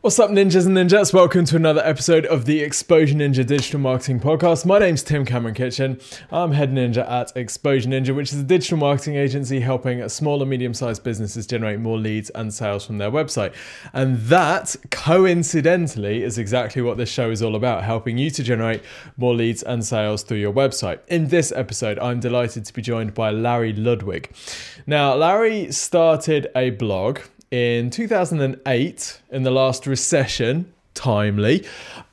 What's up, ninjas and ninjas? Welcome to another episode of the Exposure Ninja Digital Marketing Podcast. My name's Tim Cameron Kitchen. I'm head ninja at Exposure Ninja, which is a digital marketing agency helping small and medium sized businesses generate more leads and sales from their website. And that, coincidentally, is exactly what this show is all about helping you to generate more leads and sales through your website. In this episode, I'm delighted to be joined by Larry Ludwig. Now, Larry started a blog in 2008 in the last recession timely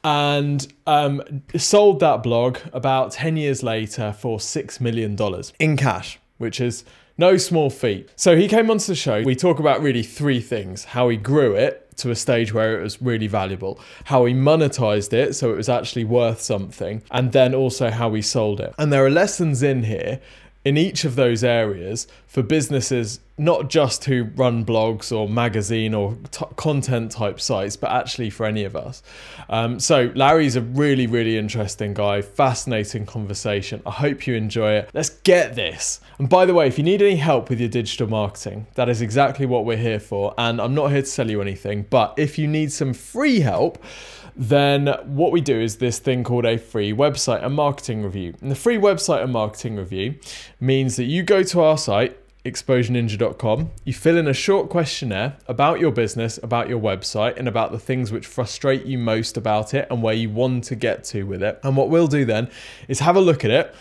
and um, sold that blog about 10 years later for $6 million in cash which is no small feat so he came onto the show we talk about really three things how he grew it to a stage where it was really valuable, how he monetized it so it was actually worth something, and then also how he sold it. And there are lessons in here in each of those areas for businesses not just who run blogs or magazine or t- content type sites but actually for any of us. Um, so larry's a really really interesting guy fascinating conversation. I hope you enjoy it. Let's get this. And by the way if you need any help with your digital marketing that is exactly what we're here for. And i'm not here to sell you anything but if you need some free help then what we do is this thing called a free website and marketing review. And the free website and marketing review means that you go to our site, exposureninja.com, you fill in a short questionnaire about your business, about your website, and about the things which frustrate you most about it and where you want to get to with it. And what we'll do then is have a look at it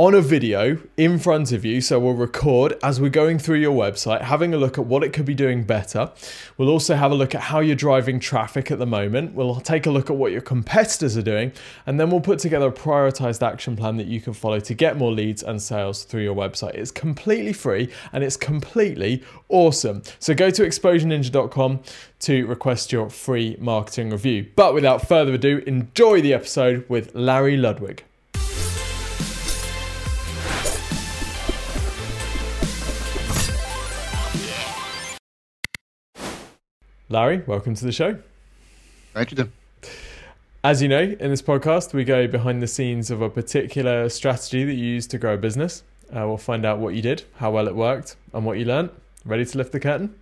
on a video in front of you. So we'll record as we're going through your website, having a look at what it could be doing better. We'll also have a look at how you're driving traffic at the moment. We'll take a look at what your competitors are doing, and then we'll put together a prioritized action plan that you can follow to get more leads and sales through your website. It's completely free and it's completely awesome. So go to exposureninja.com to request your free marketing review. But without further ado, enjoy the episode with Larry Ludwig. Larry, welcome to the show. Thank you, Tim. As you know, in this podcast, we go behind the scenes of a particular strategy that you use to grow a business. Uh, we'll find out what you did, how well it worked, and what you learned. Ready to lift the curtain?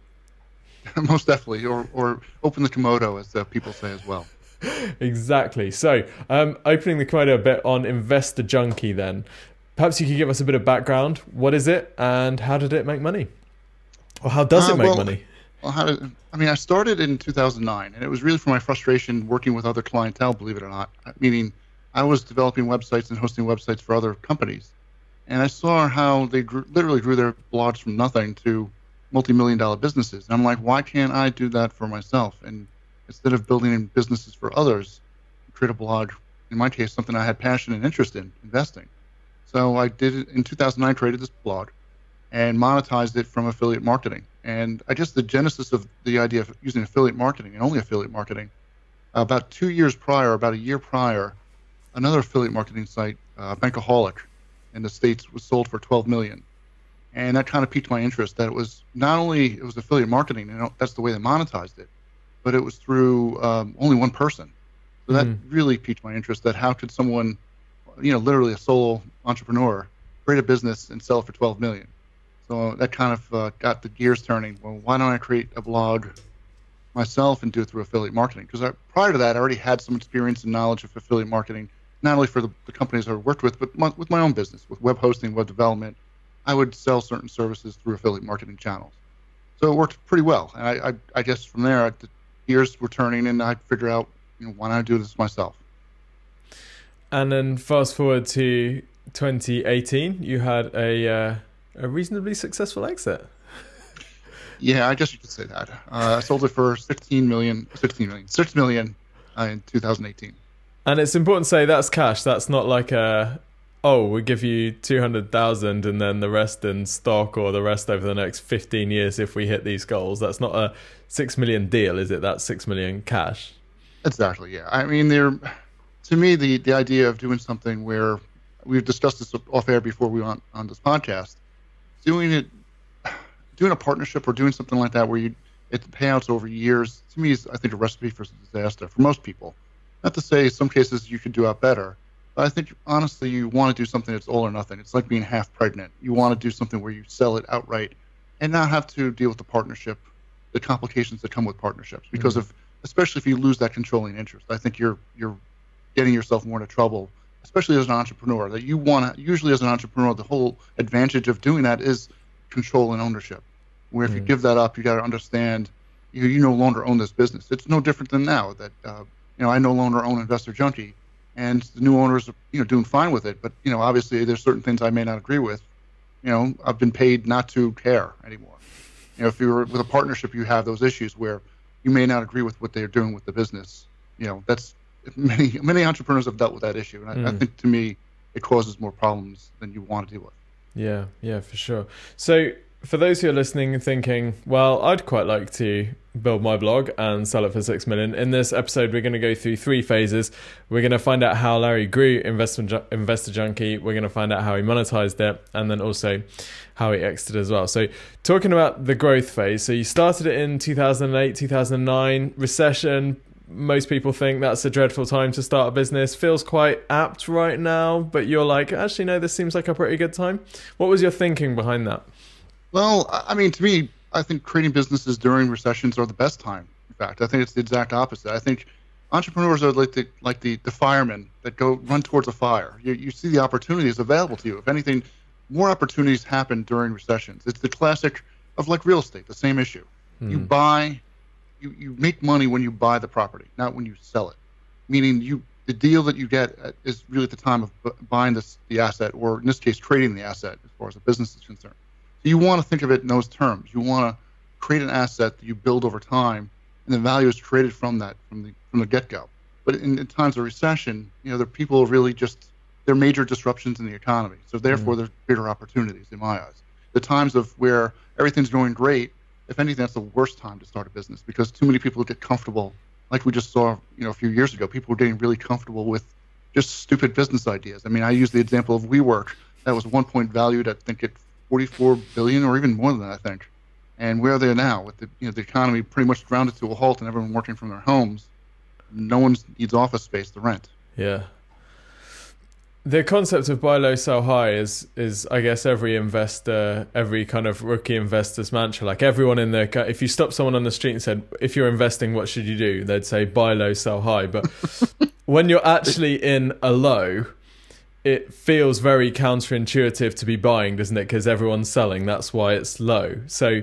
Most definitely, or, or open the kimono, as uh, people say as well. exactly. So, um, opening the kimono a bit on Investor Junkie, then. Perhaps you could give us a bit of background. What is it, and how did it make money? Or how does uh, it make well, money? Well, how did, I mean, I started in 2009, and it was really for my frustration working with other clientele, believe it or not. Meaning, I was developing websites and hosting websites for other companies, and I saw how they grew, literally grew their blogs from nothing to multi-million dollar businesses. And I'm like, why can't I do that for myself? And instead of building businesses for others, create a blog. In my case, something I had passion and interest in investing. So I did it in 2009. Created this blog and monetized it from affiliate marketing. And I guess the genesis of the idea of using affiliate marketing and only affiliate marketing, about two years prior, about a year prior, another affiliate marketing site, uh, Bankaholic, in the states was sold for 12 million, and that kind of piqued my interest. That it was not only it was affiliate marketing, and that's the way they monetized it, but it was through um, only one person. So that mm. really piqued my interest. That how could someone, you know, literally a solo entrepreneur, create a business and sell it for 12 million? So that kind of uh, got the gears turning. Well, why don't I create a blog myself and do it through affiliate marketing? Because prior to that, I already had some experience and knowledge of affiliate marketing, not only for the, the companies I worked with, but my, with my own business, with web hosting, web development. I would sell certain services through affiliate marketing channels. So it worked pretty well. And I, I, I guess from there, the gears were turning, and I figured out, you know, why not do this myself? And then fast forward to 2018, you had a uh, a reasonably successful exit. Yeah, I guess you could say that. Uh, I sold it for 16 million, 16 million, 6 million uh, in 2018. And it's important to say that's cash. That's not like a, oh, we give you 200,000 and then the rest in stock or the rest over the next 15 years if we hit these goals. That's not a 6 million deal, is it? That's 6 million cash. Exactly, yeah. I mean, there, to me, the, the idea of doing something where we've discussed this off air before we went on this podcast doing it, doing a partnership or doing something like that where you it payouts over years to me is I think a recipe for disaster for most people. Not to say some cases you could do out better, but I think honestly you want to do something that's all or nothing. It's like being half pregnant. You want to do something where you sell it outright and not have to deal with the partnership, the complications that come with partnerships because mm-hmm. of especially if you lose that controlling interest. I think you're you're getting yourself more into trouble, especially as an entrepreneur. That you want to usually as an entrepreneur, the whole advantage of doing that is control and ownership. Where if mm. you give that up, you got to understand you you no longer own this business. It's no different than now that uh, you know I no longer own Investor Junkie, and the new owners are you know doing fine with it. But you know obviously there's certain things I may not agree with. You know I've been paid not to care anymore. You know if you're with a partnership, you have those issues where you may not agree with what they're doing with the business. You know that's many many entrepreneurs have dealt with that issue, and I, mm. I think to me it causes more problems than you want to deal with. Yeah, yeah, for sure. So for those who are listening and thinking, well, I'd quite like to build my blog and sell it for six million. In this episode, we're going to go through three phases. We're going to find out how Larry grew investment investor junkie. We're going to find out how he monetized it, and then also how he exited as well. So, talking about the growth phase. So, you started it in 2008, 2009 recession. Most people think that's a dreadful time to start a business. Feels quite apt right now, but you're like, actually, no, this seems like a pretty good time. What was your thinking behind that? Well, I mean, to me, I think creating businesses during recessions are the best time. In fact, I think it's the exact opposite. I think entrepreneurs are like the like the, the firemen that go run towards a fire. You, you see the opportunities available to you. If anything, more opportunities happen during recessions. It's the classic of like real estate, the same issue. Mm. You buy, you, you make money when you buy the property, not when you sell it. Meaning you the deal that you get is really at the time of buying this the asset, or in this case, trading the asset as far as the business is concerned. So you want to think of it in those terms. You want to create an asset that you build over time, and the value is created from that from the from the get-go. But in, in times of recession, you know, the people really just there are major disruptions in the economy. So therefore, mm there's greater opportunities in my eyes. The times of where everything's going great, if anything, that's the worst time to start a business because too many people get comfortable. Like we just saw, you know, a few years ago, people were getting really comfortable with just stupid business ideas. I mean, I use the example of WeWork. That was one point valued, I think, at 44 billion or even more than that, I think. And where are they now with the you know the economy pretty much grounded to a halt and everyone working from their homes? No one needs office space to rent. Yeah. The concept of buy low, sell high is is I guess every investor, every kind of rookie investor's mantra. Like everyone in the, if you stop someone on the street and said, "If you're investing, what should you do?" They'd say, "Buy low, sell high." But when you're actually in a low, it feels very counterintuitive to be buying, doesn't it? Because everyone's selling. That's why it's low. So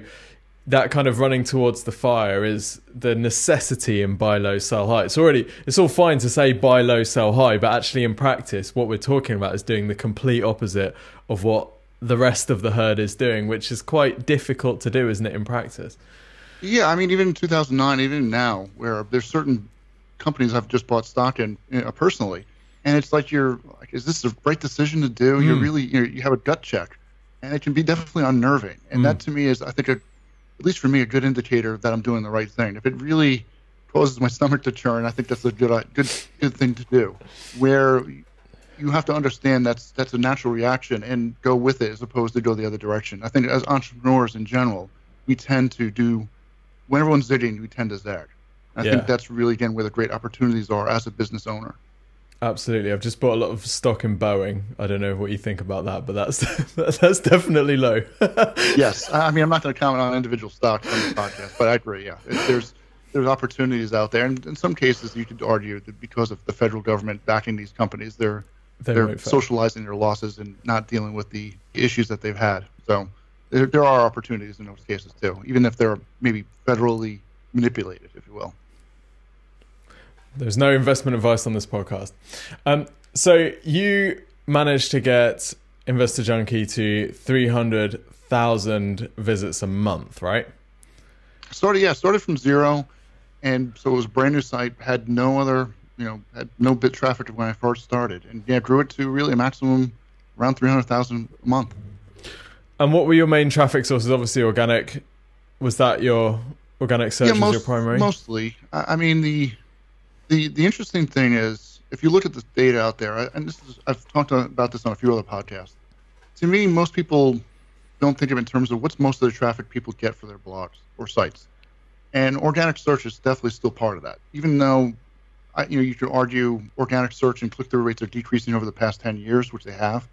that kind of running towards the fire is the necessity in buy low, sell high. It's already it's all fine to say buy low, sell high, but actually in practice, what we're talking about is doing the complete opposite of what the rest of the herd is doing, which is quite difficult to do, isn't it, in practice? Yeah, I mean, even in 2009, even now, where there's certain companies I've just bought stock in you know, personally and it's like you're like, is this the right decision to do? Mm. You're really you, know, you have a gut check, and it can be definitely unnerving. And mm. that to me is, I think, a, at least for me, a good indicator that I'm doing the right thing. If it really causes my stomach to churn, I think that's a good uh, good good thing to do. Where you have to understand that's that's a natural reaction and go with it as opposed to go the other direction. I think as entrepreneurs in general, we tend to do when everyone's zigging, we tend to zag. I yeah. think that's really again where the great opportunities are as a business owner. Absolutely, I've just bought a lot of stock in Boeing. I don't know what you think about that, but that's that's definitely low. yes, I mean I'm not going to comment on individual stocks on the podcast, but I agree. Yeah, there's there's opportunities out there, and in some cases you could argue that because of the federal government backing these companies, they're they're, they're socializing their losses and not dealing with the issues that they've had. So there, there are opportunities in those cases too, even if they're maybe federally manipulated, if you will. There's no investment advice on this podcast. Um, so you managed to get Investor Junkie to 300,000 visits a month, right? Started, yeah, started from zero. And so it was a brand new site, had no other, you know, had no bit traffic when I first started. And yeah, grew it to really a maximum around 300,000 a month. And what were your main traffic sources? Obviously, organic. Was that your organic search yeah, most, your primary? Mostly. I mean, the the the interesting thing is if you look at the data out there, and this is, I've talked about this on a few other podcasts. To me, most people don't think of it in terms of what's most of the traffic people get for their blogs or sites, and organic search is definitely still part of that. Even though, I, you know, you could argue organic search and click-through rates are decreasing over the past 10 years, which they have.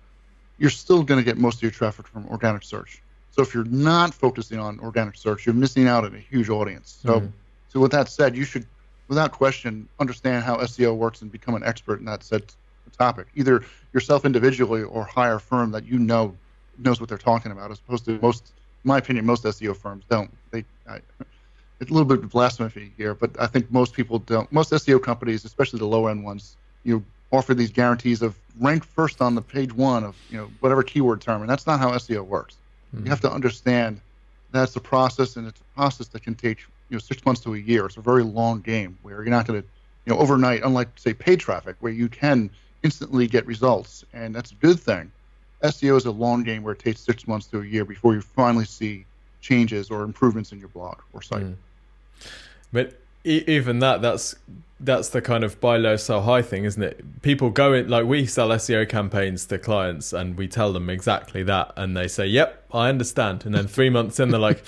You're still going to get most of your traffic from organic search. So if you're not focusing on organic search, you're missing out on a huge audience. So, mm-hmm. so with that said, you should without question, understand how SEO works and become an expert in that said topic, either yourself individually or hire a firm that you know knows what they're talking about, as opposed to most, in my opinion, most SEO firms don't. They, I, it's a little bit of blasphemy here, but I think most people don't. Most SEO companies, especially the low end ones, you offer these guarantees of rank first on the page one of you know whatever keyword term, and that's not how SEO works. Mm-hmm. You have to understand that's a process, and it's a process that can take you know six months to a year. It's a very long game where you're not going to you know overnight, unlike say paid traffic, where you can instantly get results, and that's a good thing. SEO is a long game where it takes six months to a year before you finally see changes or improvements in your blog or site. Mm. But even that, that's that's the kind of buy low, sell high thing, isn't it? People go in like we sell SEO campaigns to clients, and we tell them exactly that, and they say, "Yep, I understand." And then three months in, they're like,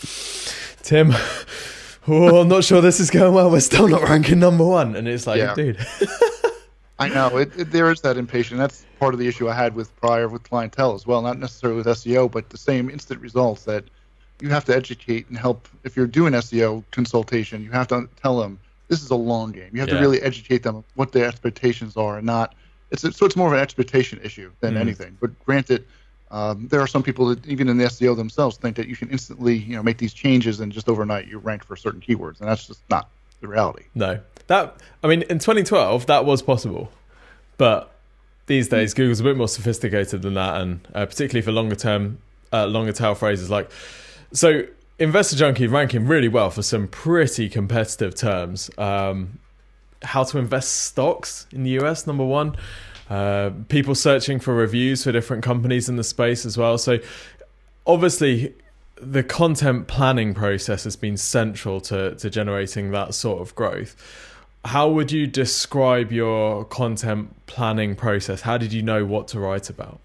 "Tim." Oh, I'm not sure this is going well. We're still not ranking number one, and it's like, yeah. dude. I know it, it, there is that impatience. That's part of the issue I had with prior with clientele as well. Not necessarily with SEO, but the same instant results that you have to educate and help. If you're doing SEO consultation, you have to tell them this is a long game. You have yeah. to really educate them what their expectations are, and not. It's so it's more of an expectation issue than mm. anything. But granted, um, there are some people that even in the SEO themselves think that you can instantly you know make these changes and just overnight you rank for certain keywords, and that's just not the reality. No, that I mean in 2012 that was possible, but these days Google's a bit more sophisticated than that, and uh, particularly for longer term, uh, longer tail phrases like so Investor Junkie ranking really well for some pretty competitive terms. Um, how to invest stocks in the US, number one. Uh, people searching for reviews for different companies in the space as well. So, obviously, the content planning process has been central to, to generating that sort of growth. How would you describe your content planning process? How did you know what to write about?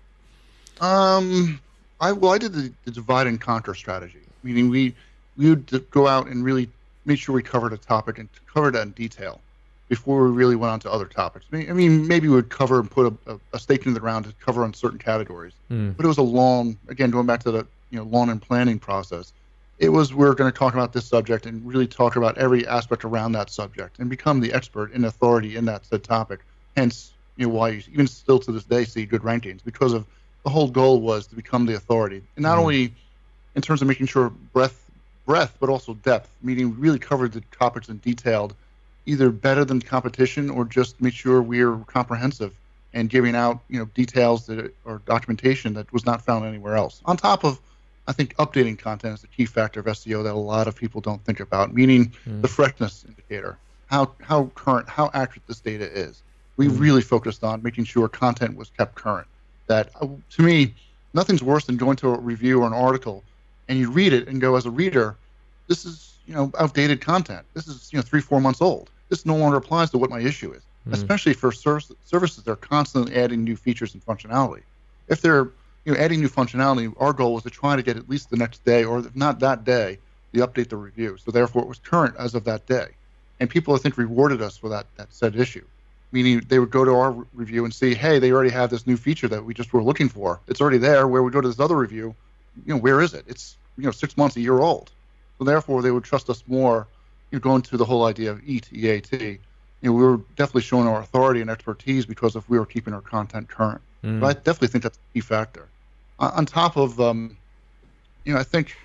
Um, I well, I did the, the divide and conquer strategy, meaning we we would go out and really make sure we covered a topic and covered it in detail before we really went on to other topics. I mean, maybe we would cover and put a, a stake into the ground to cover on certain categories, mm. but it was a long, again, going back to the you know long and planning process. It was we we're going to talk about this subject and really talk about every aspect around that subject and become the expert and authority in that said topic. Hence, you know, why you even still to this day see good rankings because of the whole goal was to become the authority, and not mm. only in terms of making sure breadth, breadth, but also depth, meaning we really covered the topics in detailed, either better than competition or just make sure we're comprehensive and giving out you know details that or documentation that was not found anywhere else. On top of, I think updating content is a key factor of SEO that a lot of people don't think about, meaning mm. the freshness indicator, how how current, how accurate this data is. We mm. really focused on making sure content was kept current that uh, to me, nothing's worse than going to a review or an article and you read it and go, as a reader, this is you know outdated content. This is you know three four months old. This no longer applies to what my issue is, mm. especially for ser- services that are constantly adding new features and functionality. If they're you know adding new functionality, our goal was to try to get at least the next day, or if not that day, the update the review. So therefore, it was current as of that day, and people I think rewarded us for that that said issue meaning they would go to our review and see, hey, they already have this new feature that we just were looking for. It's already there. Where we go to this other review, you know, where is it? It's you know six months, a year old. So therefore, they would trust us more. You know, going to the whole idea of EAT, EAT. You know, we were definitely showing our authority and expertise because if we were keeping our content current. Mm. But I definitely think that's a key factor. Uh, on top of, um, you know, I think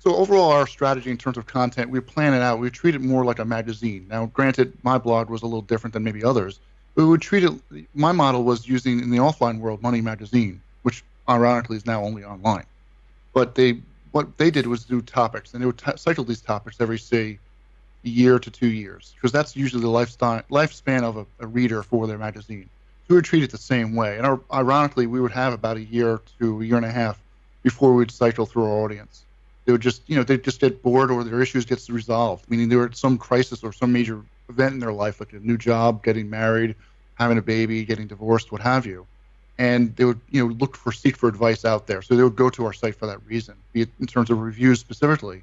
so overall, our strategy in terms of content, we plan it out. We treat it more like a magazine. Now, granted, my blog was a little different than maybe others, but we would treat it. My model was using in the offline world Money Magazine, which ironically is now only online. But they what they did was do topics, and they would t- cycle these topics every say year to two years, because that's usually the lifestyle lifespan of a, a reader for their magazine. So we would treat it the same way, and ironically, we would have about a year to a year and a half before we'd cycle through our audience. They would just you know they just get bored or their issues gets resolved meaning they were at some crisis or some major event in their life like a new job getting married having a baby getting divorced what have you. And they would you know look for seek for advice out there. So they would go to our site for that reason be it in terms of reviews specifically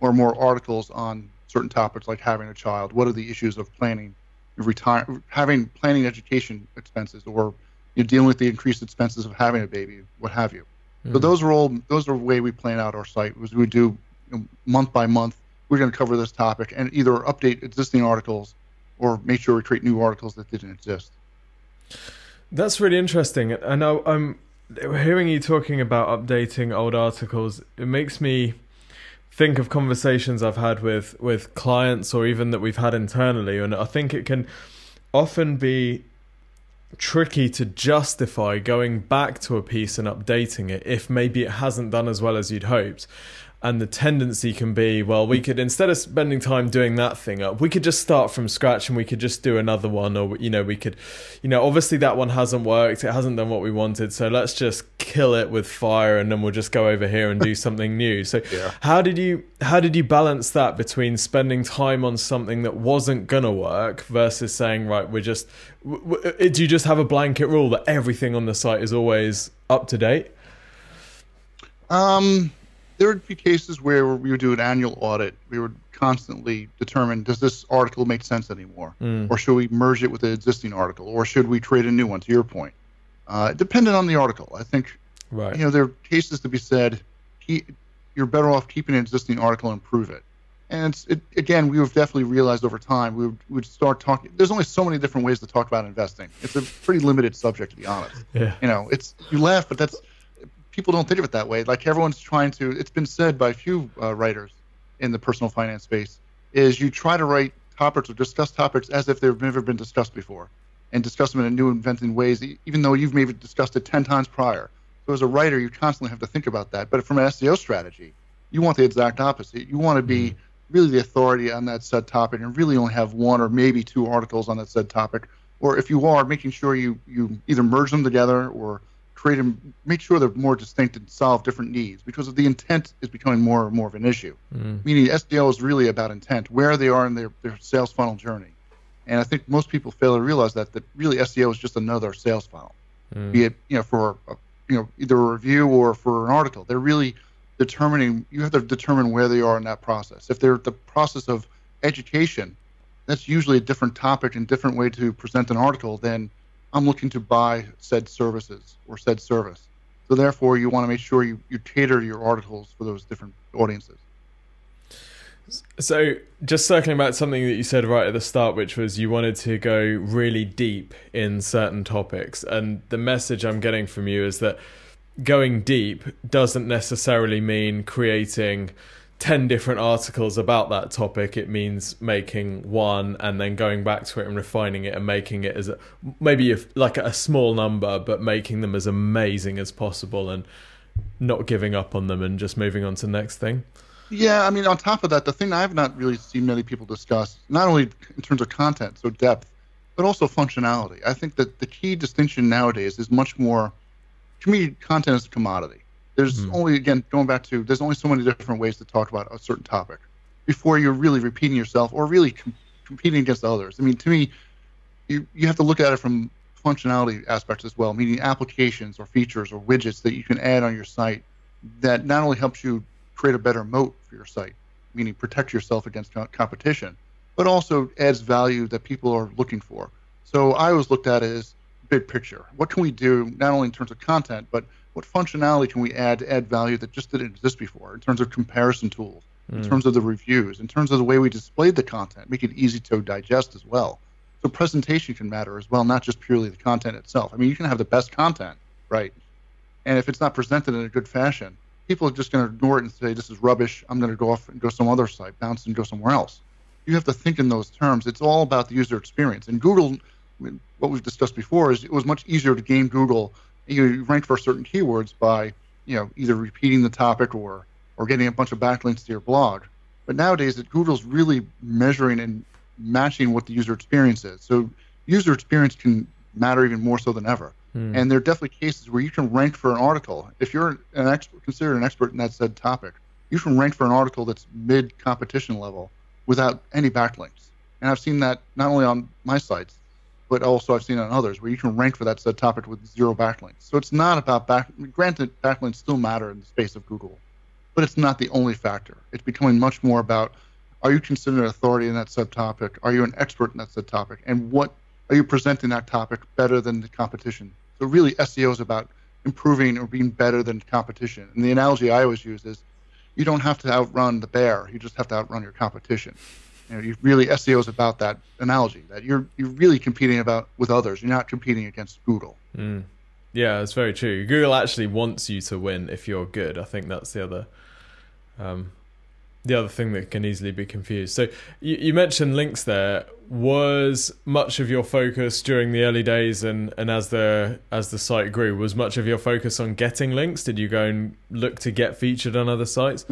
or more articles on certain topics like having a child what are the issues of planning retire having planning education expenses or you know, dealing with the increased expenses of having a baby what have you Mm. So those are all those are the way we plan out our site. Was we do you know, month by month. We're going to cover this topic and either update existing articles or make sure we create new articles that didn't exist. That's really interesting, and I, I'm hearing you talking about updating old articles. It makes me think of conversations I've had with with clients or even that we've had internally, and I think it can often be tricky to justify going back to a piece and updating it if maybe it hasn't done as well as you'd hoped and the tendency can be well we could instead of spending time doing that thing up we could just start from scratch and we could just do another one or you know we could you know obviously that one hasn't worked it hasn't done what we wanted so let's just kill it with fire and then we'll just go over here and do something new so yeah. how did you how did you balance that between spending time on something that wasn't gonna work versus saying right we're just w- w- do you just have a blanket rule that everything on the site is always up to date um there would be cases where we would do an annual audit. We would constantly determine does this article make sense anymore, mm. or should we merge it with an existing article, or should we create a new one? To your point, uh, dependent on the article, I think. Right. You know, there are cases to be said. He, you're better off keeping an existing article and improve it. And it's, it, again, we have definitely realized over time we would, we would start talking. There's only so many different ways to talk about investing. It's a pretty limited subject, to be honest. Yeah. You know, it's you laugh, but that's people don't think of it that way. Like everyone's trying to. It's been said by a few uh, writers in the personal finance space is you try to write topics or discuss topics as if they've never been discussed before, and discuss them in new, inventive ways, even though you've maybe discussed it ten times prior. So as a writer, you constantly have to think about that. But from an SEO strategy, you want the exact opposite. You want to be mm-hmm. really the authority on that said topic and really only have one or maybe two articles on that said topic. Or if you are, making sure you, you either merge them together or create and make sure they're more distinct and solve different needs because the intent is becoming more and more of an issue. Mm. Meaning SEO is really about intent, where they are in their, their sales funnel journey. And I think most people fail to realize that that really SEO is just another sales funnel, mm. be it you know for a, you know either a review or for an article. They're really determining. You have to determine where they are in that process. If they're the process of education, that's usually a different topic and different way to present an article than I'm looking to buy said services or said service. So therefore, you want to make sure you, you cater your articles for those different audiences. So, just circling back to something that you said right at the start, which was you wanted to go really deep in certain topics. And the message I'm getting from you is that going deep doesn't necessarily mean creating 10 different articles about that topic. It means making one and then going back to it and refining it and making it as a, maybe if, like a small number but making them as amazing as possible and not giving up on them and just moving on to the next thing. Yeah i mean on top of that the thing i've not really seen many people discuss not only in terms of content so depth but also functionality. I think that the key distinction nowadays is much more to me content is a commodity there's mm. only again going back to there's only so many different ways to talk about a certain topic before you're really repeating yourself or really com- competing against others. I mean, to me, you you have to look at it from functionality aspects as well, meaning applications or features or widgets that you can add on your site that not only helps you create a better moat for your site, meaning protect yourself against competition, but also adds value that people are looking for. So I always looked at it as big picture. What can we do not only in terms of content, but what functionality can we add to add value that just didn't exist before in terms of comparison tools, mm. in hmm. terms of the reviews, in terms of the way we displayed the content, make it easy to digest as well. So presentation can matter as well, not just purely the content itself. I mean, you can have the best content, right? And if it's not presented in a good fashion, people are just going to ignore it and say, this is rubbish. I'm going to go off and go some other site, bounce and go somewhere else. You have to think in those terms. It's all about the user experience. And Google, I mean, what we've discussed before is it was much easier to gain Google you rank for certain keywords by you know either repeating the topic or or getting a bunch of backlinks to your blog. But nowadays, Google's really measuring and matching what the user experience is. So user experience can matter even more so than ever. Hmm. And there are definitely cases where you can rank for an article. If you're an expert, considered an expert in that said topic, you can rank for an article that's mid competition level without any backlinks. And I've seen that not only on my sites, but also I've seen on others where you can rank for that said topic with zero backlinks. So it's not about back. Granted, backlinks still matter in the space of Google, but it's not the only factor. It's becoming much more about are you considered an authority in that subtopic? Are you an expert in that subtopic? And what are you presenting that topic better than the competition? So really, SEO is about improving or being better than competition. And the analogy I always use is you don't have to outrun the bear; you just have to outrun your competition. You know, you really SEO is about that analogy that you're you're really competing about with others. You're not competing against Google. Mm. Yeah, it's very true. Google actually wants you to win if you're good. I think that's the other um, the other thing that can easily be confused. So you, you, mentioned links there. Was much of your focus during the early days and, and as the as the site grew, was much of your focus on getting links? Did you go and look to get featured on other sites?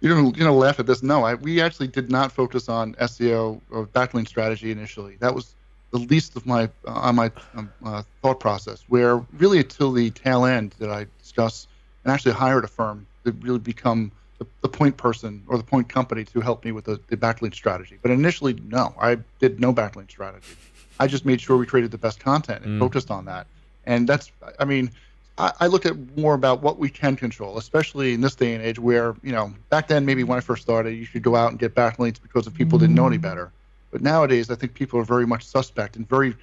You know, you know, laugh at this. No, I, we actually did not focus on SEO or backlink strategy initially. That was the least of my uh, on my um, uh, thought process. Where really until the tail end that I discuss and actually hired a firm to really become the, the point person or the point company to help me with the, the backlink strategy. But initially, no, I did no backlink strategy. I just made sure we created the best content and mm. focused on that. And that's, I mean, I, I look at more about what we can control, especially in this day and age where, you know, back then, maybe when I first started, you should go out and get backlinks because of people didn't know any better. But nowadays, I think people are very much suspect and very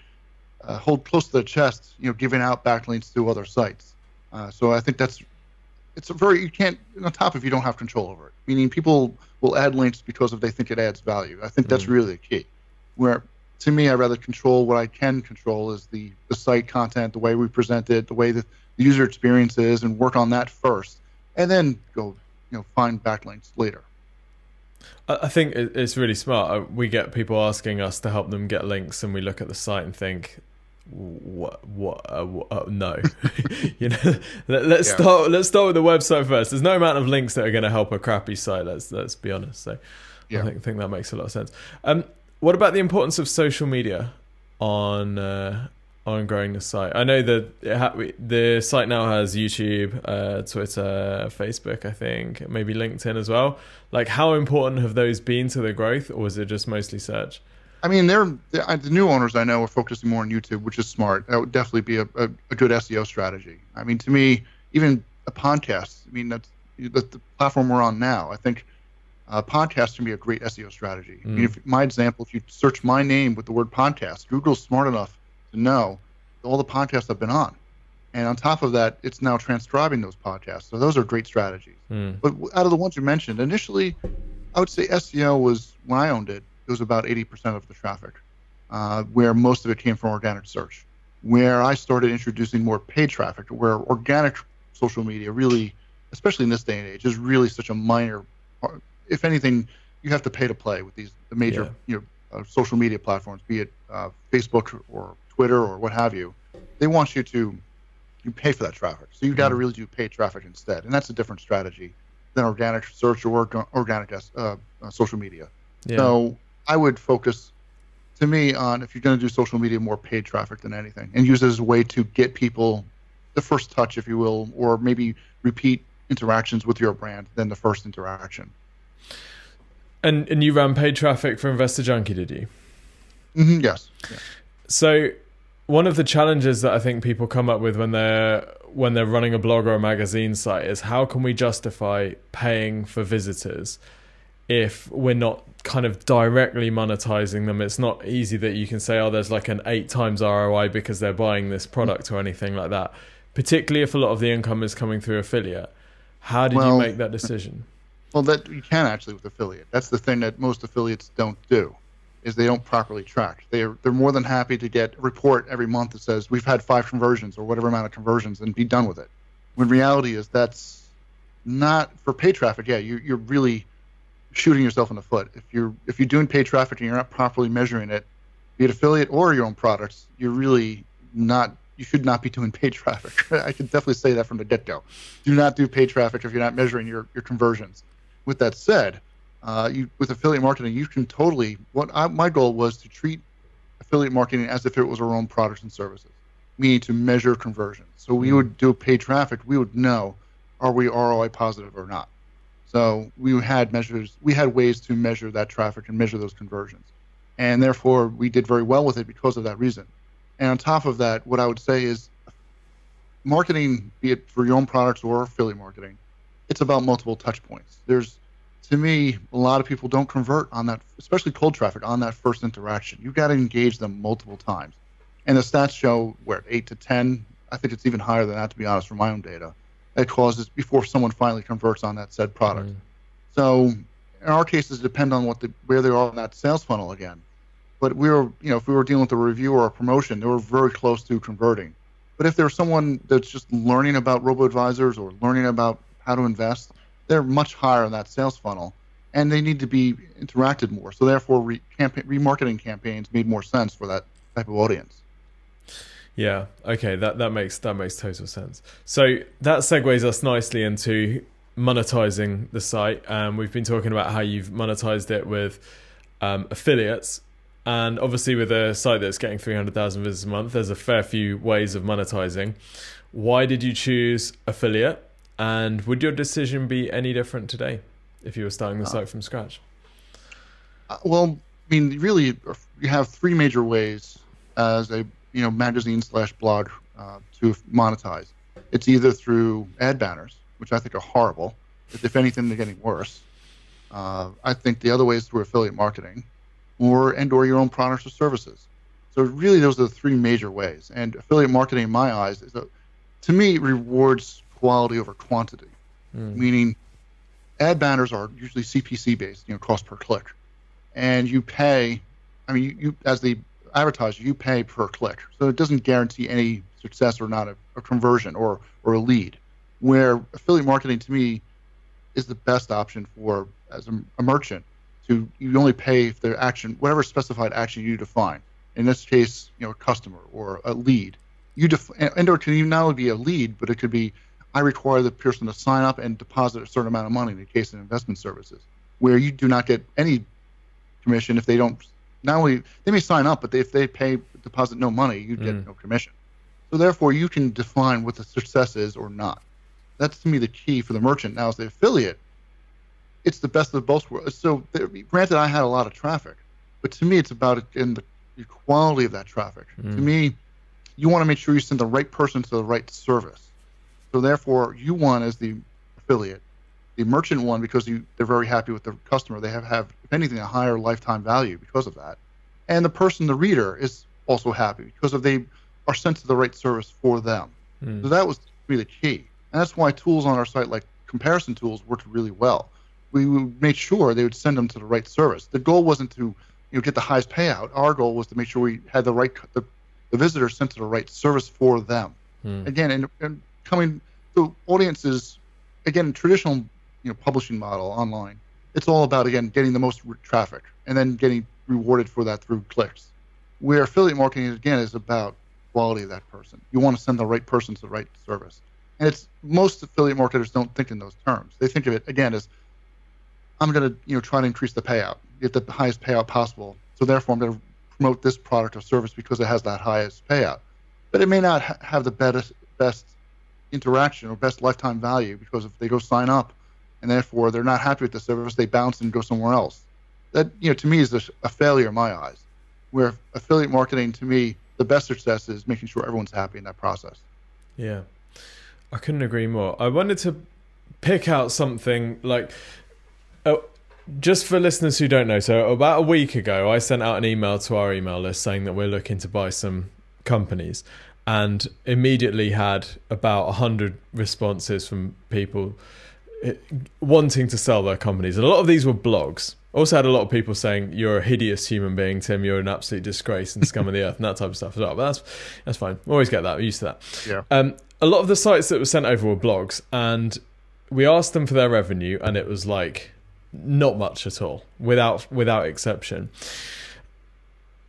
uh, hold close to their chest, you know, giving out backlinks to other sites. Uh, so I think that's it's a very you can't on top if you don't have control over it. Meaning people will add links because if they think it adds value. I think that's mm. really the key. Where to me, I rather control what I can control is the the site content, the way we present it, the way the, the user experience is, and work on that first, and then go you know find backlinks later. I think it's really smart. Uh, we get people asking us to help them get links, and we look at the site and think what what, uh, what uh, no you know Let, us yeah. start let's start with the website first there's no amount of links that are going to help a crappy site let's let's be honest so yeah. i think, think that makes a lot of sense um what about the importance of social media on uh, on growing the site i know that ha- the site now has youtube uh, twitter facebook i think maybe linkedin as well like how important have those been to the growth or is it just mostly search I mean, they're, they're, the new owners I know are focusing more on YouTube, which is smart. That would definitely be a, a, a good SEO strategy. I mean, to me, even a podcast. I mean, that's the, the platform we're on now. I think uh, podcast can be a great SEO strategy. Mm. I mean, mm. if, my example, if you search my name with the word podcast, Google's smart enough to know all the podcasts I've been on. And on top of that, it's now transcribing those podcasts. So those are great strategies. Mm. But out of the ones you mentioned, initially, I would say SEO was when I owned it it was about 80% of the traffic, uh, where most of it came from organic search. Where I started introducing more paid traffic, where organic social media really, especially in this day and age, is really such a minor. If anything, you have to pay to play with these the major yeah. you know uh, social media platforms, be it uh, Facebook or Twitter or what have you. They want you to you pay for that traffic, so you have got to mm. really do paid traffic instead, and that's a different strategy than organic search or organic uh, uh, social media. Yeah. So I would focus, to me, on if you're going to do social media, more paid traffic than anything, and use it as a way to get people the first touch, if you will, or maybe repeat interactions with your brand than the first interaction. And and you ran paid traffic for Investor Junkie, did you? Mm-hmm, yes. Yeah. So one of the challenges that I think people come up with when they're when they're running a blog or a magazine site is how can we justify paying for visitors if we're not kind of directly monetizing them. It's not easy that you can say, oh, there's like an eight times ROI because they're buying this product or anything like that. Particularly if a lot of the income is coming through affiliate. How did well, you make that decision? Well, that you can actually with affiliate. That's the thing that most affiliates don't do, is they don't properly track. They're they're more than happy to get a report every month that says we've had five conversions or whatever amount of conversions and be done with it. When reality is that's not for pay traffic. Yeah, you, you're really shooting yourself in the foot. If you're if you're doing paid traffic and you're not properly measuring it, be it affiliate or your own products, you're really not. You should not be doing paid traffic. I can definitely say that from the get-go. Do not do paid traffic if you're not measuring your, your conversions. With that said, uh, you, with affiliate marketing, you can totally. What I, my goal was to treat affiliate marketing as if it was our own products and services, meaning to measure conversions. So we mm-hmm. would do paid traffic. We would know are we ROI positive or not. So we had measures, we had ways to measure that traffic and measure those conversions, and therefore we did very well with it because of that reason. And on top of that, what I would say is, marketing, be it for your own products or affiliate marketing, it's about multiple touch points. There's, to me, a lot of people don't convert on that, especially cold traffic, on that first interaction. You've got to engage them multiple times. And the stats show where eight to ten. I think it's even higher than that, to be honest, from my own data that causes before someone finally converts on that said product. Mm. So in our cases depend on what the where they are in that sales funnel again. But we were, you know, if we were dealing with a review or a promotion, they were very close to converting. But if there's someone that's just learning about robo advisors or learning about how to invest, they're much higher in that sales funnel, and they need to be interacted more. So therefore, re- campaign, remarketing campaigns made more sense for that type of audience. Yeah. Okay. That that makes that makes total sense. So that segues us nicely into monetizing the site. Um, we've been talking about how you've monetized it with um, affiliates, and obviously with a site that's getting three hundred thousand visits a month, there's a fair few ways of monetizing. Why did you choose affiliate? And would your decision be any different today if you were starting the uh, site from scratch? Uh, well, I mean, really, you have three major ways as a you know magazine slash blog uh, to monetize. It's either through ad banners, which I think are horrible. If anything, they're getting worse. Uh, I think the other way is through affiliate marketing, or and or your own products or services. So really, those are the three major ways. And affiliate marketing, in my eyes, is a, to me rewards quality over quantity. Mm. Meaning, ad banners are usually CPC based, you know, cost per click, and you pay. I mean, you, you as the advertiser, you pay per click, so it doesn't guarantee any success or not a, a conversion or or a lead. Where affiliate marketing to me is the best option for as a, a merchant to you only pay if the action whatever specified action you define. In this case, you know, a customer or a lead. You def- and or it can not only be a lead, but it could be I require the person to sign up and deposit a certain amount of money in the case of investment services, where you do not get any commission if they don't. Not only they may sign up, but they, if they pay deposit no money, you get mm. no commission. So therefore, you can define what the success is or not. That's to me the key for the merchant. Now, as the affiliate, it's the best of both worlds. So, granted, I had a lot of traffic, but to me, it's about in the, quality of that traffic. Mm. To me, you want to make sure you send the right person to the right service. So therefore, you want as the affiliate, the merchant one because you, they're very happy with the customer. They have, have, if anything, a higher lifetime value because of that. And the person, the reader, is also happy because of they are sent to the right service for them. Mm. So that was really the key. And that's why tools on our site like comparison tools worked really well. We made sure they would send them to the right service. The goal wasn't to you know get the highest payout. Our goal was to make sure we had the right the, the visitor sent to the right service for them. Mm. Again, and, and coming to audiences again traditional you know publishing model online. It's all about again getting the most traffic and then getting rewarded for that through clicks. Where affiliate marketing again is about quality of that person. You want to send the right person to the right service. And it's most affiliate marketers don't think in those terms. They think of it again as i'm going to you know try to increase the payout get the highest payout possible. So therefore i'm going to promote this product or service because it has that highest payout. But it may not ha- have the best best interaction or best lifetime value because if they go sign up and therefore they're not happy with the service, they bounce and go somewhere else. That you know to me is a, a failure in my eyes. Where affiliate marketing to me the best success is making sure everyone's happy in that process. Yeah, I couldn't agree more. I wanted to pick out something like. Uh, just for listeners who don't know, so about a week ago, I sent out an email to our email list saying that we're looking to buy some companies and immediately had about 100 responses from people eh, wanting to sell their companies. And a lot of these were blogs. Also had a lot of people saying you're a hideous human being, Tim. You're an absolute disgrace and scum of the earth, and that type of stuff as well. But that's that's fine. We always get that. We're used to that. Yeah. Um, a lot of the sites that were sent over were blogs, and we asked them for their revenue, and it was like not much at all, without without exception.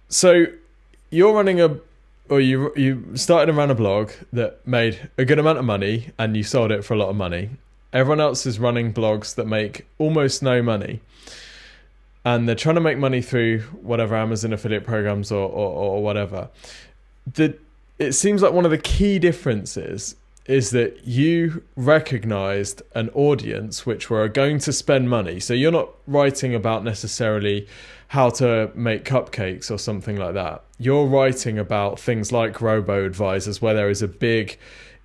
So you're running a or you you started and ran a blog that made a good amount of money and you sold it for a lot of money. Everyone else is running blogs that make almost no money. And they're trying to make money through whatever Amazon affiliate programs or, or, or whatever. The, it seems like one of the key differences is that you recognized an audience which were going to spend money. So you're not writing about necessarily how to make cupcakes or something like that. You're writing about things like robo advisors where there is a big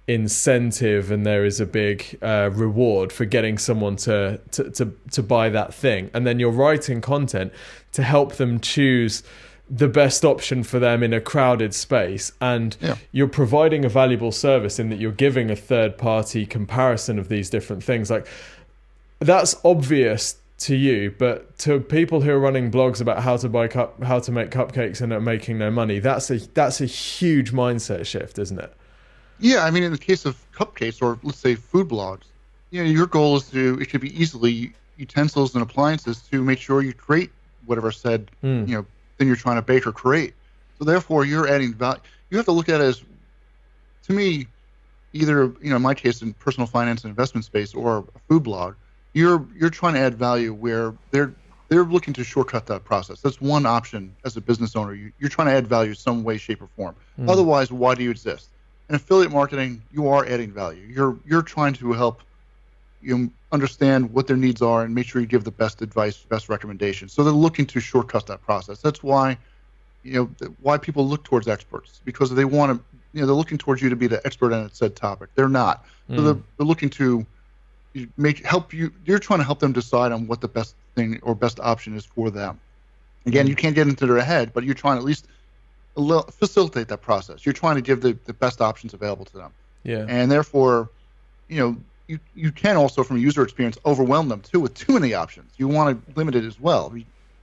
incentive and there is a big uh, reward for getting someone to, to to to buy that thing and then you're writing content to help them choose the best option for them in a crowded space and yeah. you're providing a valuable service in that you're giving a third party comparison of these different things like that's obvious to you, but to people who are running blogs about how to buy cup, how to make cupcakes and are making no money, that's a that's a huge mindset shift, isn't it? Yeah, I mean, in the case of cupcakes or let's say food blogs, you know, your goal is to it should be easily utensils and appliances to make sure you create whatever said mm. you know thing you're trying to bake or create. So therefore, you're adding value. You have to look at it as, to me, either you know in my case in personal finance and investment space or a food blog you're you're trying to add value where they're they're looking to shortcut that process. That's one option as a business owner. You, are trying to add value some way, shape, or form. Mm. Otherwise, why do you exist? In affiliate marketing, you are adding value. You're you're trying to help you understand what their needs are and make sure you give the best advice, best recommendations. So they're looking to shortcut that process. That's why, you know, why people look towards experts because they want to. You know, they're looking towards you to be the expert on a said topic. They're not. Mm. So they're, they're looking to make help you. You're trying to help them decide on what the best thing or best option is for them. Again, you can't get into their head, but you're trying to at least facilitate that process. You're trying to give the, the best options available to them. Yeah. And therefore, you know, you, you can also, from a user experience, overwhelm them too with too many options. You want to limit it as well.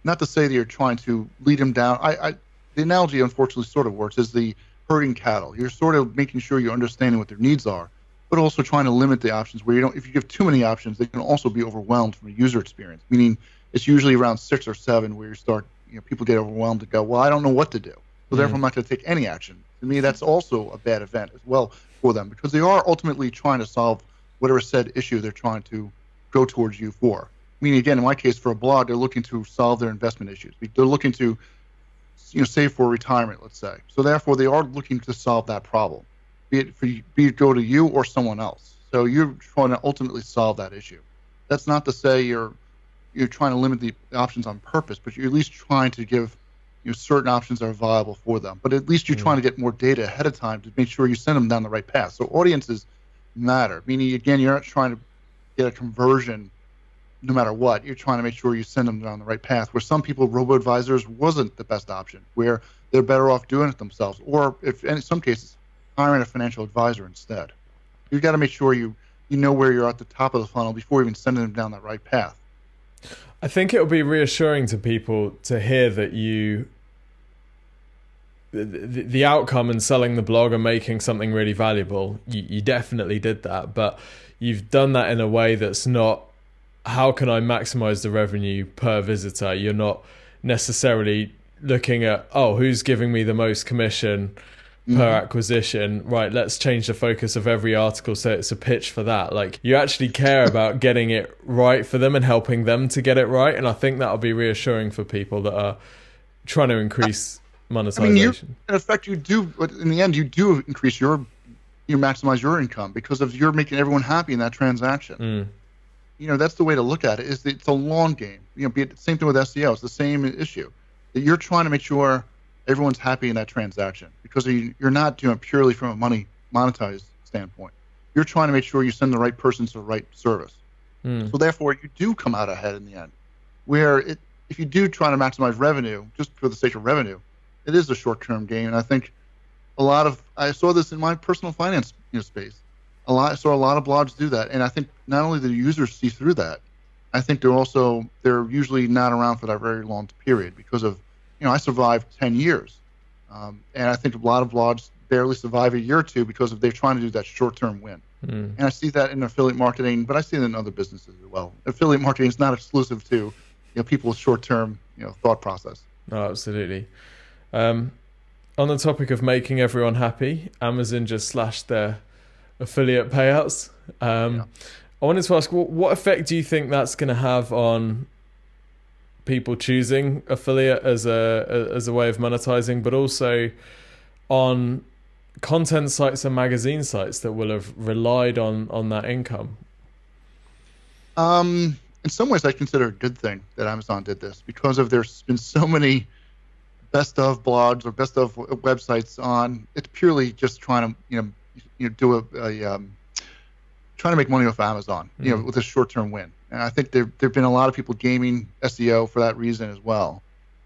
Not to say that you're trying to lead them down. I, I the analogy, unfortunately, sort of works is the herding cattle. You're sort of making sure you're understanding what their needs are but also trying to limit the options where you don't if you give too many options they can also be overwhelmed from a user experience meaning it's usually around six or seven where you start you know people get overwhelmed and go well i don't know what to do. So therefore i'm mm. not going to take any action. To me that's also a bad event as well for them because they are ultimately trying to solve whatever said issue they're trying to go towards you for. Meaning again in my case for a blog they're looking to solve their investment issues. They're looking to you know save for retirement let's say. So therefore they are looking to solve that problem be it for you, be it go to you or someone else. So you're trying to ultimately solve that issue. That's not to say you're you're trying to limit the options on purpose, but you're at least trying to give you know, certain options are viable for them. But at least you're mm trying to get more data ahead of time to make sure you send them down the right path. So audiences matter. Meaning again, you're not trying to get a conversion no matter what. You're trying to make sure you send them down the right path. Where some people, robo advisors wasn't the best option. Where they're better off doing it themselves, or if in some cases hiring a financial advisor instead. You've got to make sure you you know where you're at the top of the funnel before even sending them down that right path. I think it will be reassuring to people to hear that you the, the, the outcome in selling the blog and making something really valuable you, you definitely did that but you've done that in a way that's not how can i maximize the revenue per visitor you're not necessarily looking at oh who's giving me the most commission per mm-hmm. acquisition right let's change the focus of every article so it's a pitch for that. Like you actually care about getting it right for them and helping them to get it right and i think that'll be reassuring for people that are trying to increase monetization I mean, in effect you do in the end you do increase your you maximize your income because of you're making everyone happy in that transaction. Mm. you know that's the way to look at it is it's a long game. You know be it same thing with seo it's the same issue. That you're trying to make sure everyone's happy in that transaction because you're not doing it purely from a money monetized standpoint. You're trying to make sure you send the right person to the right service. Mm. So therefore, you do come out ahead in the end. Where it, if you do try to maximize revenue just for the sake of revenue, it is a short-term gain. And I think a lot of I saw this in my personal finance you know, space. A lot I saw a lot of blogs do that, and I think not only the users see through that, I think they're also they're usually not around for that very long period because of you know, I survived 10 years. Um, and I think a lot of blogs barely survive a year or two because of they're trying to do that short term win. Mm. And I see that in affiliate marketing, but I see it in other businesses as well. Affiliate marketing is not exclusive to you know people's short term you know thought process. No, absolutely. Um, on the topic of making everyone happy, Amazon just slashed their affiliate payouts. Um, yeah. I wanted to ask, what, what effect do you think that's going to have on people choosing affiliate as a as a way of monetizing, but also on content sites and magazine sites that will have relied on on that income? Um, in some ways, I consider a good thing that Amazon did this because of there's been so many best of blogs or best of websites on. It's purely just trying to you know you know do a, a um, trying to make money off Amazon, you mm-hmm. know, with a short term win. And I think there there've been a lot of people gaming SEO for that reason as well.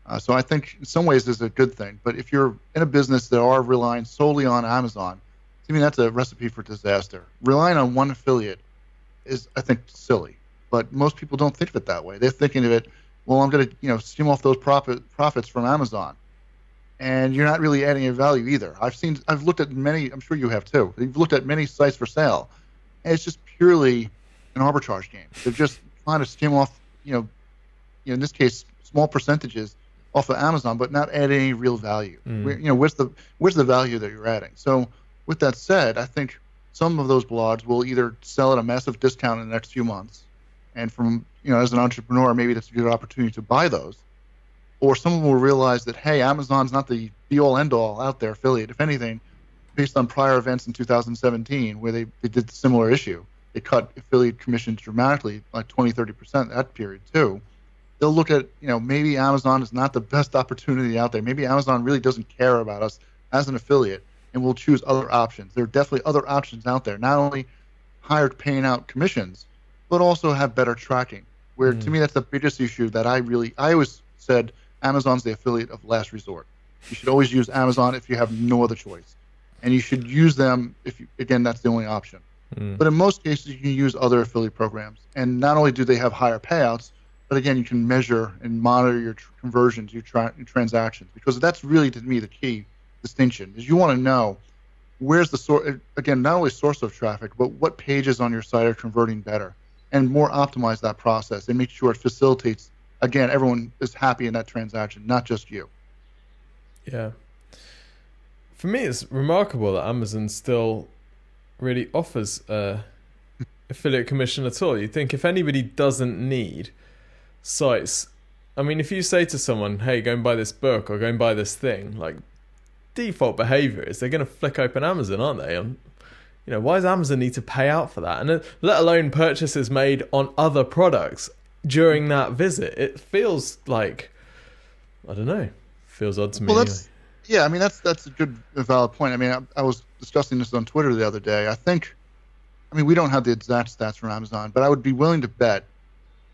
Uh, so I think in some ways this is a good thing. But if you're in a business that are relying solely on Amazon, to me that's a recipe for disaster. Relying on one affiliate is, I think, silly. but most people don't think of it that way. They're thinking of it, well, I'm going to you know skim off those profit profits from Amazon, and you're not really adding any value either. I've seen, I've looked at many. I'm sure you have too. You've looked at many sites for sale, and it's just purely an arbitrage game. They're just trying to skim off, you know, you know, in this case, small percentages off of Amazon, but not add any real value. Mm. Where, you know, where's the where's the value that you're adding? So, with that said, I think some of those blogs will either sell at a massive discount in the next few months, and from you know, as an entrepreneur, maybe that's a good opportunity to buy those. Or someone will realize that hey, Amazon's not the be all end all out there affiliate. If anything, based on prior events in 2017 where they, they did a similar issue, they cut affiliate commissions dramatically, like 20, 30 percent that period too. They'll look at you know maybe Amazon is not the best opportunity out there. Maybe Amazon really doesn't care about us as an affiliate, and we'll choose other options. There are definitely other options out there. Not only higher paying out commissions, but also have better tracking. Where to hmm. me that's the biggest issue that I really I always said Amazon's the affiliate of last resort. You should always use Amazon if you have no other choice, and you should use them if you, again that's the only option. Mm. But in most cases, you can use other affiliate programs, and not only do they have higher payouts, but again you can measure and monitor your tr- conversions, your, tra- your transactions, because that's really to me the key distinction is you want to know where's the source again not only source of traffic, but what pages on your site are converting better, and more optimize that process and make sure it facilitates again everyone is happy in that transaction, not just you. Yeah. For me, it's remarkable that Amazon still really offers a affiliate commission at all. You think if anybody doesn't need sites, I mean, if you say to someone, "Hey, go and buy this book or go and buy this thing," like default behavior is they're going to flick open Amazon, aren't they? And you know, why does Amazon need to pay out for that? And uh, let alone purchases made on other products during that visit. It feels like I don't know. Feels odd to me. Well, anyway. that's yeah. I mean, that's that's a good, valid point. I mean, I, I was discussing this on Twitter the other day. I think, I mean, we don't have the exact stats from Amazon, but I would be willing to bet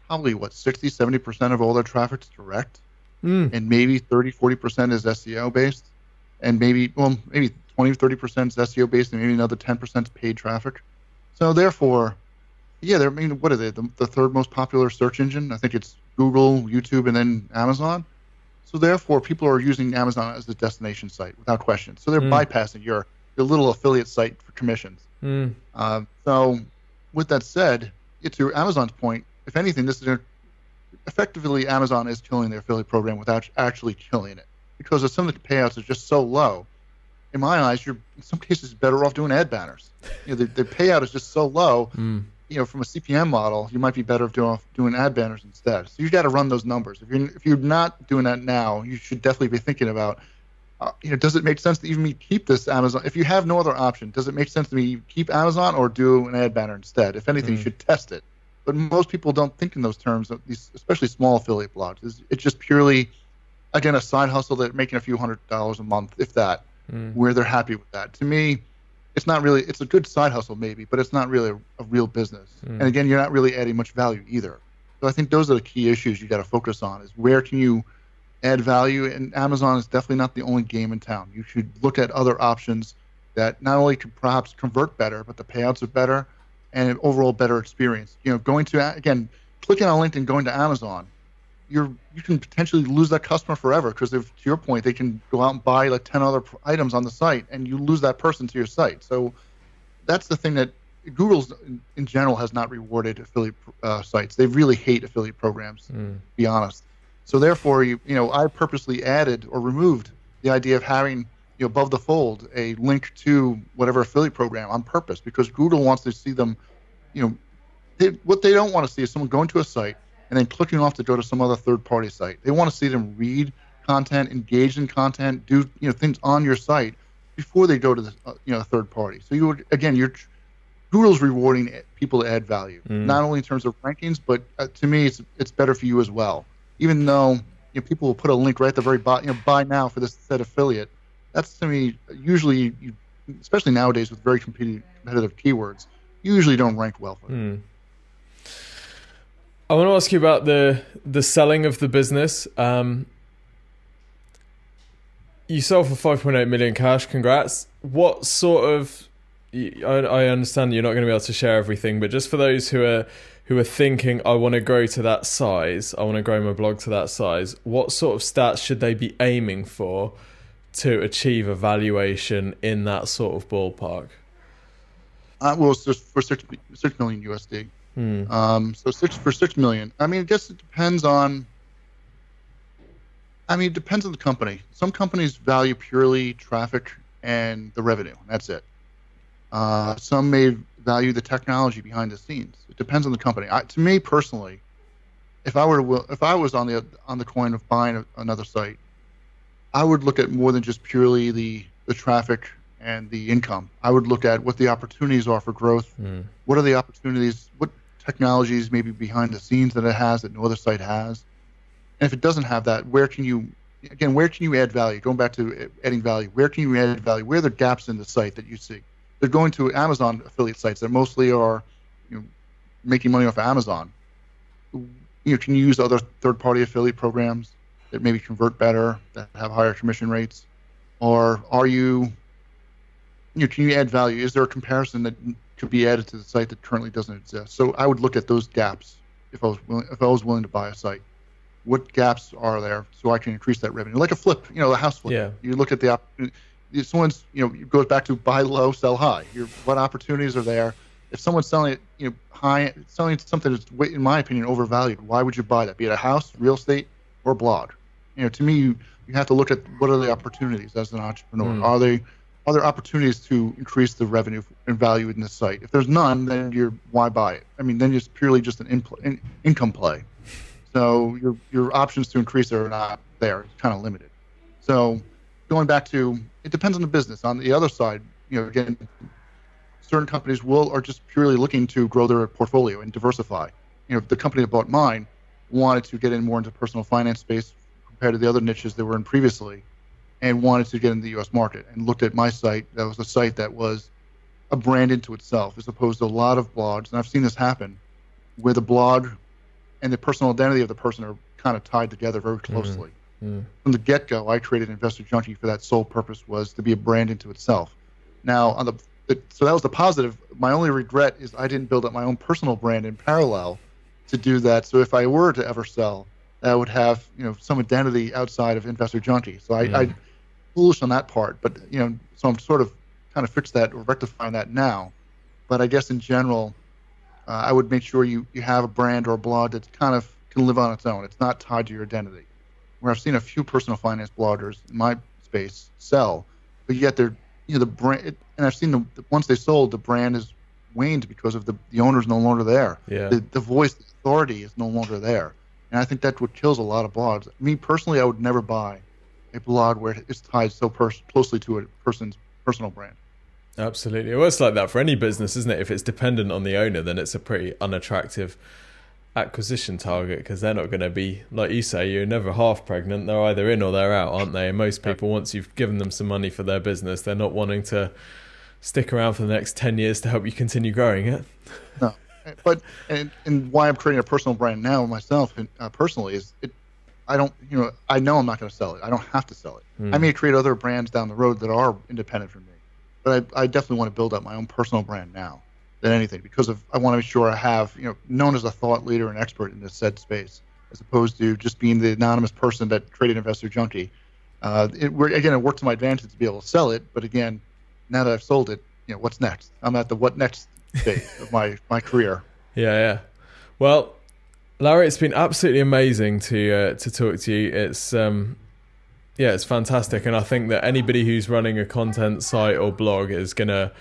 probably what 60, 70 percent of all their traffic is direct, Mm. and maybe 30, 40 percent is SEO based, and maybe well, maybe 20, 30 percent is SEO based, and maybe another 10 percent is paid traffic. So therefore, yeah, they're I mean, what are they? The, the third most popular search engine? I think it's Google, YouTube, and then Amazon. So therefore, people are using Amazon as a destination site without question. So they're Mm. bypassing your your little affiliate site for commissions. Mm. Uh, so, with that said, to Amazon's point, if anything, this is a, effectively Amazon is killing their affiliate program without actually killing it because of some of the payouts are just so low. In my eyes, you're in some cases better off doing ad banners. You know, the, the payout is just so low. Mm. You know, from a CPM model, you might be better off doing doing ad banners instead. So you got to run those numbers. If you're if you're not doing that now, you should definitely be thinking about uh, you know, does it make sense to even me keep this Amazon? If you have no other option, does it make sense to me keep Amazon or do an ad banner instead? If anything, you Mm. should test it. But most people don't think in those terms, especially small affiliate blogs. It's, it's just purely, again, a side hustle that making a few hundred dollars a month, if that, Mm. where they're happy with that. To me, it's not really. It's a good side hustle maybe, but it's not really a, a real business. Mm. And again, you're not really adding much value either. So I think those are the key issues you got to focus on: is where can you add value? And Amazon is definitely not the only game in town. You should look at other options that not only could perhaps convert better, but the payouts are better and an overall better experience. You know, going to again, clicking on LinkedIn, going to Amazon, you're you can potentially lose that customer forever because to your point, they can go out and buy like ten other items on the site, and you lose that person to your site. So that's the thing that Google's in, in general has not rewarded affiliate uh, sites. They really hate affiliate programs, Mm. to be honest. So therefore, you you know, I purposely added or removed the idea of having you know above the fold a link to whatever affiliate program on purpose because Google wants to see them, you know, they, what they don't want to see is someone going to a site and then clicking off to go to some other third-party site. They want to see them read content, engage in content, do you know things on your site before they go to the uh, you know third party. So you would again, you're Google's rewarding people to add value, Mm. not only in terms of rankings, but uh, to me, it's it's better for you as well. Even though you know, people will put a link right at the very bottom, you know, buy now for this said affiliate. That's to me usually, you, especially nowadays with very competitive, keywords, usually don't rank well for. Mm. I want to ask you about the the selling of the business. Um, you sold for 5.8 million cash. Congrats. What sort of I, I understand you're not going to be able to share everything, but just for those who are who are thinking, I want to grow to that size, I want to grow my blog to that size, what sort of stats should they be aiming for to achieve a valuation in that sort of ballpark? Uh, well, just for six six million USD. Hmm. Um, so six for six million. I mean, I guess it depends on. I mean, it depends on the company. Some companies value purely traffic and the revenue. That's it. Uh, some may value the technology behind the scenes. It depends on the company. I, to me personally, if I were to, if I was on the on the coin of buying a, another site, I would look at more than just purely the the traffic and the income. I would look at what the opportunities are for growth. Mm. What are the opportunities? What technologies maybe behind the scenes that it has that no other site has? And if it doesn't have that, where can you again where can you add value? Going back to adding value, where can you add value? Where are the gaps in the site that you see? They're going to Amazon affiliate sites that mostly are you know, making money off of Amazon. You know, can you use other third-party affiliate programs that maybe convert better, that have higher commission rates, or are you, you know, can you add value? Is there a comparison that could be added to the site that currently doesn't exist? So I would look at those gaps if I was willing, if I was willing to buy a site. What gaps are there so I can increase that revenue? Like a flip, you know, a house flip. Yeah. You look at the opportunity someone's you know goes back to buy low, sell high. You're, what opportunities are there? If someone's selling it, you know, high, selling something that's, in my opinion, overvalued, why would you buy that? Be it a house, real estate, or blog? You know, to me, you, you have to look at what are the opportunities as an entrepreneur. Mm. Are they are there opportunities to increase the revenue and value in the site? If there's none, then you're why buy it? I mean, then it's purely just an in, income play. So your your options to increase are not there. It's kind of limited. So going back to it depends on the business. On the other side, you know, again, certain companies will are just purely looking to grow their portfolio and diversify. You know, the company that bought mine wanted to get in more into personal finance space compared to the other niches they were in previously, and wanted to get in the U.S. market and looked at my site. That was a site that was a brand into itself, as opposed to a lot of blogs. And I've seen this happen, where the blog and the personal identity of the person are kind of tied together very mm-hmm. Mm. From the get go, I created Investor Junkie for that sole purpose was to be a brand into itself. Now, on the so that was the positive. My only regret is I didn't build up my own personal brand in parallel to do that. So if I were to ever sell, that would have you know some identity outside of Investor Junkie. So I, mm. I foolish on that part, but you know, so I'm sort of kind of fixed that or rectifying that now. But I guess in general, uh, I would make sure you you have a brand or a blog that kind of can live on its own. It's not tied to your identity where I've seen a few personal finance bloggers in my space sell, but yet they're you know the brand, and I've seen the once they sold, the brand has waned because of the the owner's no longer there. Yeah. The, the voice, the authority is no longer there, and I think that's what kills a lot of blogs. Me personally, I would never buy a blog where it's tied so pers- closely to a person's personal brand. Absolutely. Well, it's like that for any business, isn't it? If it's dependent on the owner, then it's a pretty unattractive acquisition target because they're not going to be like you say you're never half pregnant. They're either in or they're out aren't they? And most people once you've given them some money for their business they're not wanting to stick around for the next 10 years to help you continue growing it no. But and, and why i'm creating a personal brand now myself uh, personally is it i don't you know i know i'm not going to sell it. I don't have to sell it. Mm. i may create other brands down the road that are independent from me but I, I definitely want to build up my own personal brand now than anything because of I want to make sure I have you know known as a thought leader and expert in this said space as opposed to just being the anonymous person that traded investor junkie. Uh, it, again, it worked to my advantage to be able to sell it, but again, now that I've sold it, you know what's next? I'm at the what next stage of my my career. Yeah, yeah. Well, Larry, it's been absolutely amazing to uh, to talk to you. It's um, yeah, it's fantastic, and I think that anybody who's running a content site or blog is gonna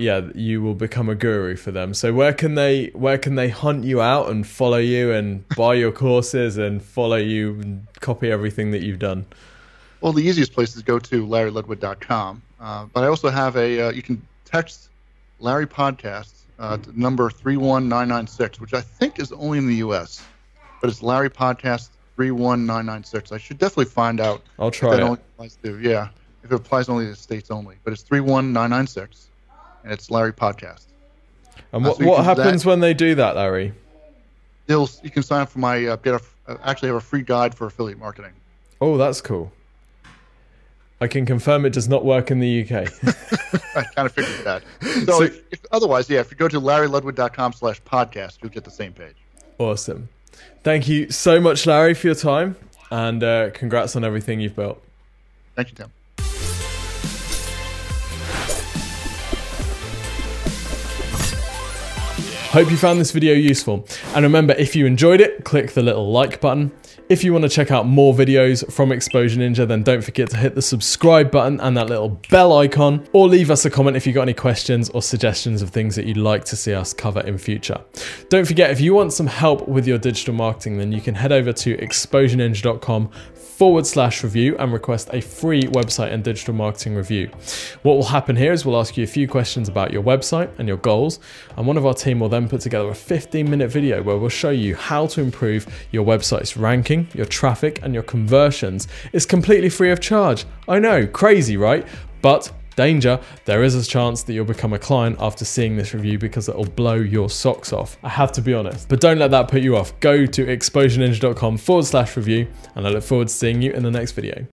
yeah, you will become a guru for them. So where can they where can they hunt you out and follow you and buy your courses and follow you and copy everything that you've done? Well, the easiest place is go to larryludwig.com. Uh, but I also have a uh, you can text Larry Podcast uh, to number three one nine nine six, which I think is only in the U.S. But it's Larry Podcast three one nine nine six. I should definitely find out. I'll try it. Only applies to, yeah, if it applies only to states only. But it's three one nine nine six and it's Larry Podcast. And what, uh, so what happens when they do that, Larry? They'll you can sign up for my uh, get a uh, actually have a free guide for affiliate marketing. Oh, that's cool. I can confirm it does not work in the UK. I kind of figured that. So, So- if, if, otherwise, yeah, if you go to larryludwig.com slash podcast, you'll get the same page. awesome. Thank you so much, Larry, for your time, and uh, congrats on everything you've built. Thank you, Tim. Hope you found this video useful. And remember, if you enjoyed it, click the little like button. If you want to check out more videos from Exposure Ninja, then don't forget to hit the subscribe button and that little bell icon, or leave us a comment if you've got any questions or suggestions of things that you'd like to see us cover in future. Don't forget, if you want some help with your digital marketing, then you can head over to exposureninja.com forward slash review and request a free website and digital marketing review. What will happen here is we'll ask you a few questions about your website and your goals, and one of our team will then put together a 15 minute video where we'll show you how to improve your website's ranking, your traffic, and your conversions. It's completely free of charge. I know, crazy, right? But Danger, there is a chance that you'll become a client after seeing this review because it'll blow your socks off. I have to be honest. But don't let that put you off. Go to exposureninja.com forward slash review, and I look forward to seeing you in the next video.